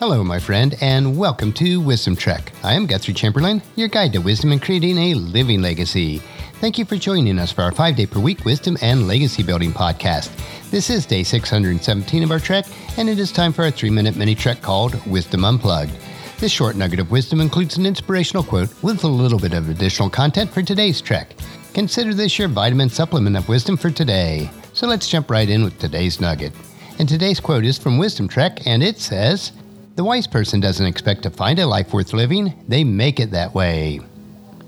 Hello, my friend, and welcome to Wisdom Trek. I am Guthrie Chamberlain, your guide to wisdom and creating a living legacy. Thank you for joining us for our five day per week wisdom and legacy building podcast. This is day 617 of our trek, and it is time for our three minute mini trek called Wisdom Unplugged. This short nugget of wisdom includes an inspirational quote with a little bit of additional content for today's trek. Consider this your vitamin supplement of wisdom for today. So let's jump right in with today's nugget. And today's quote is from Wisdom Trek, and it says, The wise person doesn't expect to find a life worth living, they make it that way.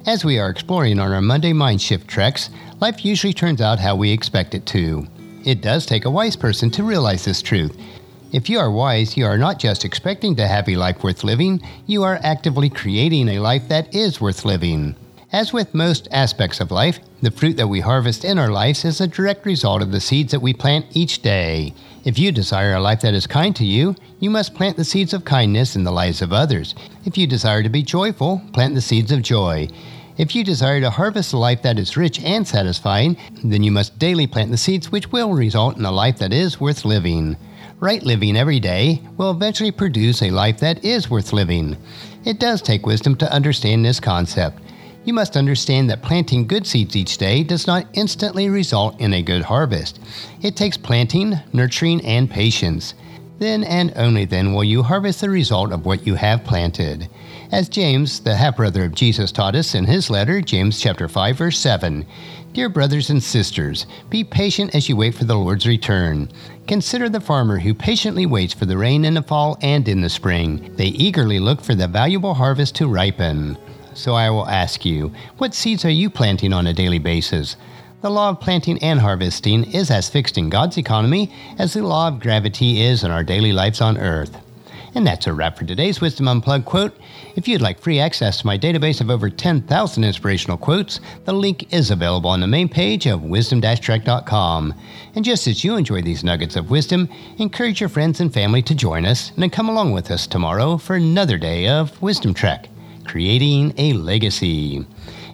As we are exploring on our Monday Mind Shift treks, life usually turns out how we expect it to. It does take a wise person to realize this truth if you are wise, you are not just expecting to have a life worth living, you are actively creating a life that is worth living. As with most aspects of life, the fruit that we harvest in our lives is a direct result of the seeds that we plant each day. If you desire a life that is kind to you, you must plant the seeds of kindness in the lives of others. If you desire to be joyful, plant the seeds of joy. If you desire to harvest a life that is rich and satisfying, then you must daily plant the seeds which will result in a life that is worth living. Right living every day will eventually produce a life that is worth living. It does take wisdom to understand this concept. You must understand that planting good seeds each day does not instantly result in a good harvest. It takes planting, nurturing, and patience. Then and only then will you harvest the result of what you have planted. As James, the half brother of Jesus, taught us in his letter, James chapter 5 verse 7, Dear brothers and sisters, be patient as you wait for the Lord's return. Consider the farmer who patiently waits for the rain in the fall and in the spring. They eagerly look for the valuable harvest to ripen. So I will ask you, what seeds are you planting on a daily basis? The law of planting and harvesting is as fixed in God's economy as the law of gravity is in our daily lives on earth. And that's a wrap for today's Wisdom Unplugged quote. If you'd like free access to my database of over 10,000 inspirational quotes, the link is available on the main page of wisdom-trek.com. And just as you enjoy these nuggets of wisdom, encourage your friends and family to join us and come along with us tomorrow for another day of Wisdom Trek, creating a legacy.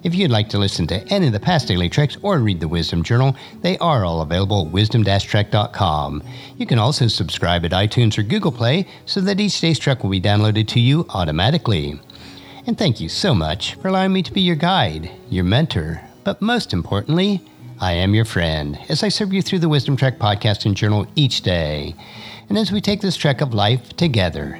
If you'd like to listen to any of the past daily treks or read the Wisdom Journal, they are all available at wisdom-trek.com. You can also subscribe at iTunes or Google Play so that each day's trek will be downloaded to you automatically. And thank you so much for allowing me to be your guide, your mentor, but most importantly, I am your friend as I serve you through the Wisdom Trek podcast and journal each day. And as we take this trek of life together,